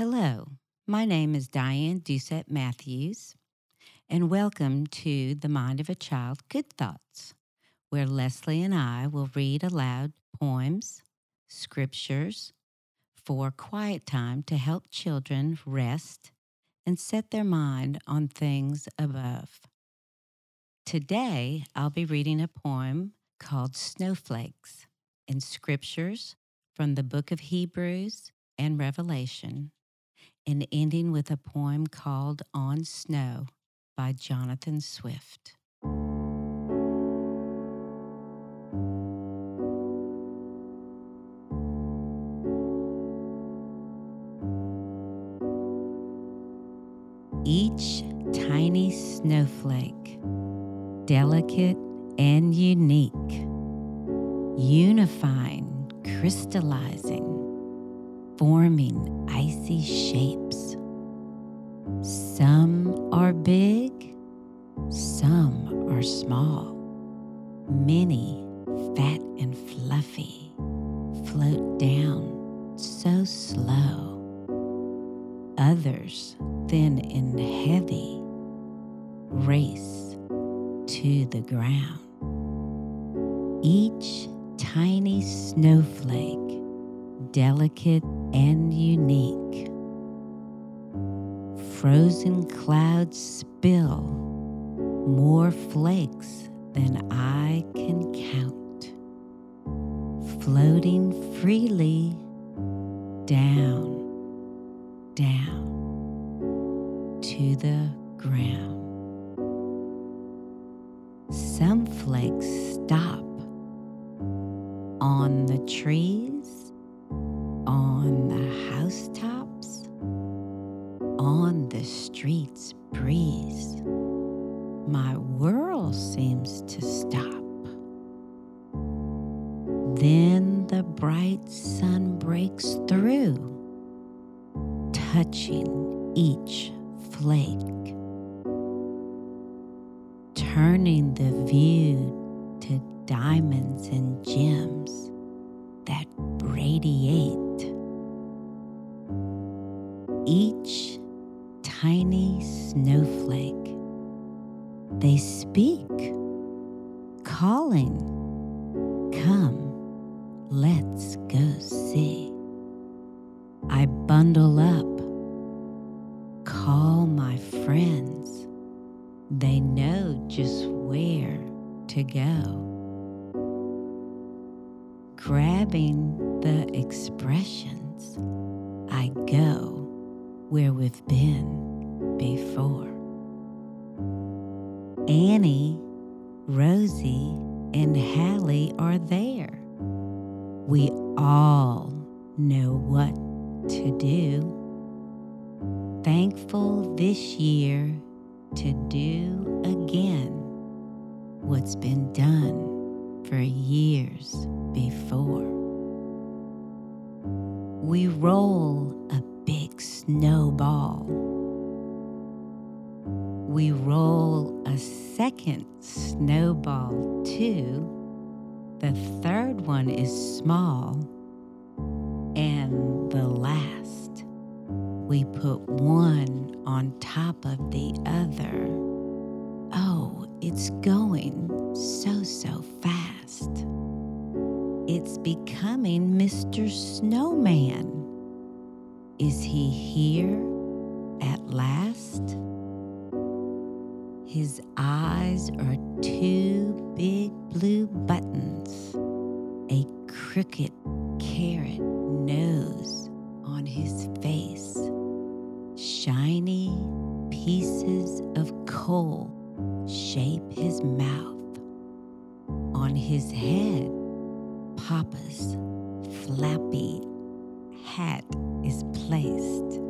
Hello, my name is Diane Doucet Matthews, and welcome to The Mind of a Child Good Thoughts, where Leslie and I will read aloud poems, scriptures for quiet time to help children rest and set their mind on things above. Today, I'll be reading a poem called Snowflakes and scriptures from the book of Hebrews and Revelation and ending with a poem called On Snow by Jonathan Swift. Each tiny snowflake, delicate and unique, unifying, crystallizing, forming icy shapes. Some are big, some are small. Many, fat and fluffy, float down so slow. Others, thin and heavy, race to the ground. Each tiny snowflake, delicate and unique. Frozen clouds spill more flakes than I can count, floating freely down, down to the ground. Then the bright sun breaks through, touching each flake, turning the view to diamonds and gems that radiate. Each tiny snowflake, they speak, calling, Come, let's go see. I bundle up, call my friends. They know just where to go. Grabbing the expressions, I go where we've been before. Annie, Rosie, and Hallie are there. We all know what to do. Thankful this year to do again what's been done for years before. We roll a big snowball. We roll a second snowball too. The third one is small. And the last, we put one on top of the other. Oh, it's going so, so fast. It's becoming Mr. Snowman. Is he here at last? His eyes are two big blue buttons, a crooked carrot nose on his face, shiny pieces of coal shape his mouth. On his head, Papa's flappy hat is placed.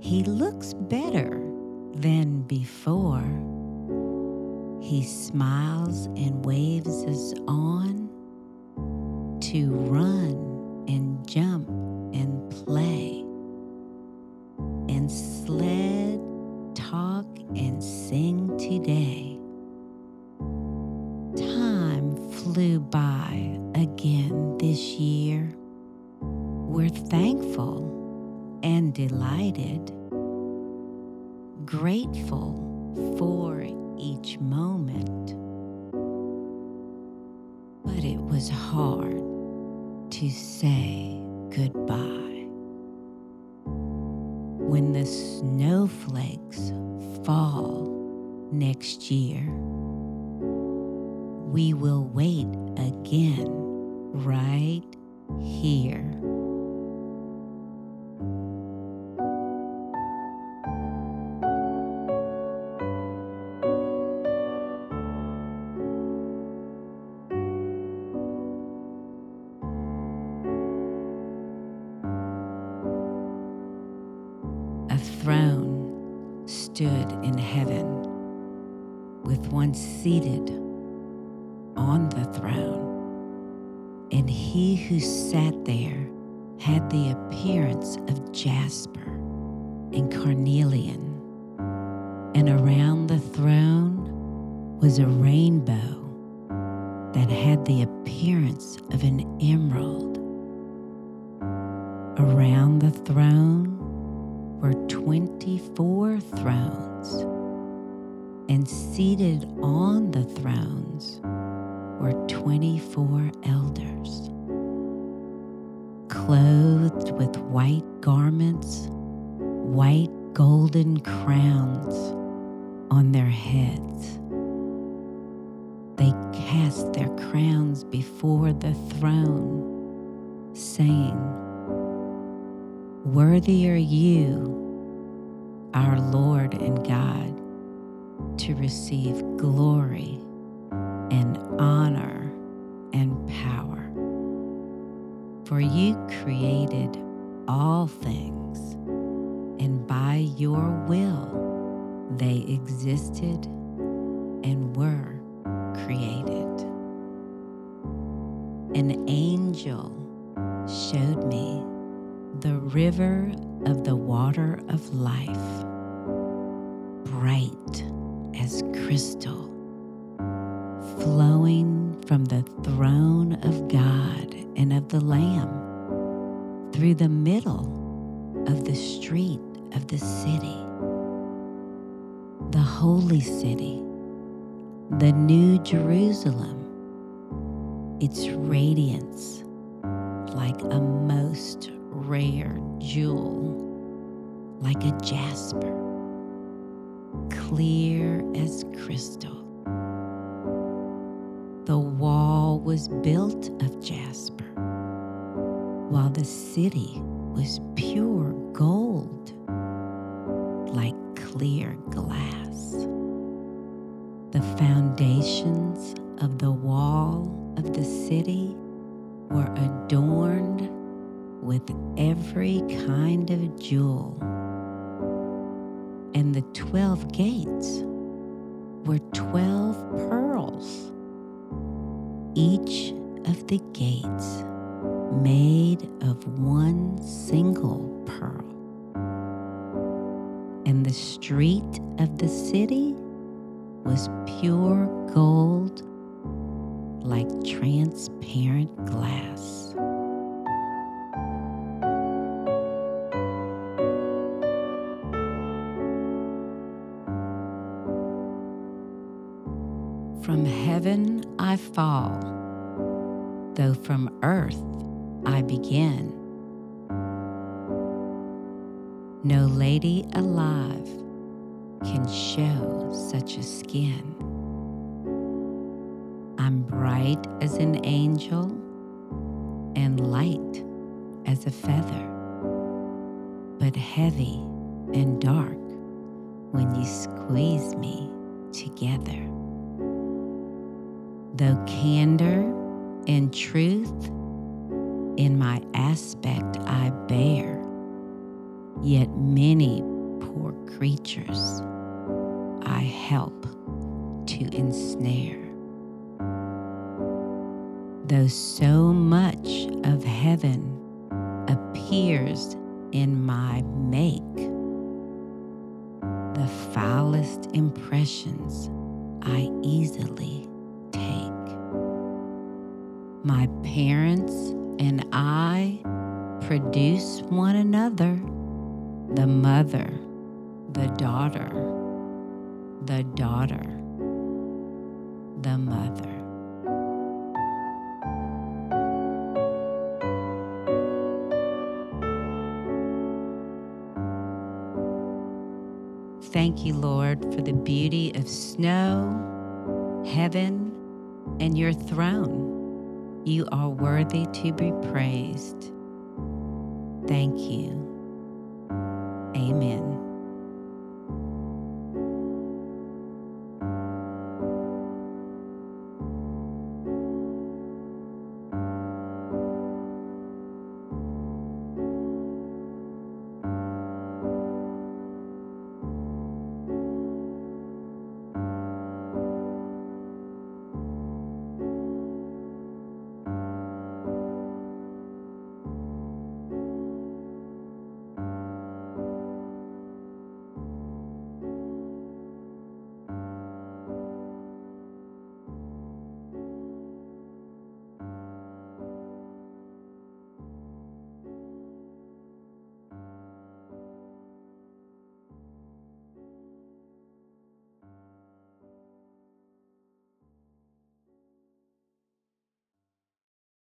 He looks better than before. He smiles and waves us on to run and jump and play and sled, talk, and sing today. Time flew by again this year. We're thankful and delighted, grateful for each moment. But it was hard to say goodbye. When the snowflakes fall next year, we will wait again right here. Throne stood in heaven with one seated on the throne, and he who sat there had the appearance of jasper and carnelian, and around the throne was a rainbow that had the appearance of an emerald. Around the throne were 24 thrones, and seated on the thrones were 24 elders, clothed with white garments, white golden crowns on their heads. They cast their crowns before the throne, saying, Worthy are you, our Lord and God, to receive glory and honor and power. For you created all things, and by your will they existed and were created. An angel showed me the river of the water of life, bright as crystal, flowing from the throne of God and of the Lamb through the middle of the street of the city, the holy city, the new Jerusalem, its radiance like a most rare jewel, like a jasper, clear as crystal. The wall was built of jasper, while the city was pure gold, like clear glass. The foundations of the wall of the city were adorned with every kind of jewel. And the twelve gates were twelve pearls, each of the gates made of one single pearl. And the street of the city was pure gold like transparent glass. Heaven I fall, though from earth I begin. No lady alive can show such a skin. I'm bright as an angel and light as a feather, but heavy and dark when you squeeze me together. Though candor and truth in my aspect I bear, yet many poor creatures I help to ensnare. Though so much of heaven appears in my make, the foulest impressions I easily. My parents and I produce one another the mother, the daughter, the daughter, the mother. Thank you, Lord, for the beauty of snow, heaven, and your throne. You are worthy to be praised. Thank you. Amen.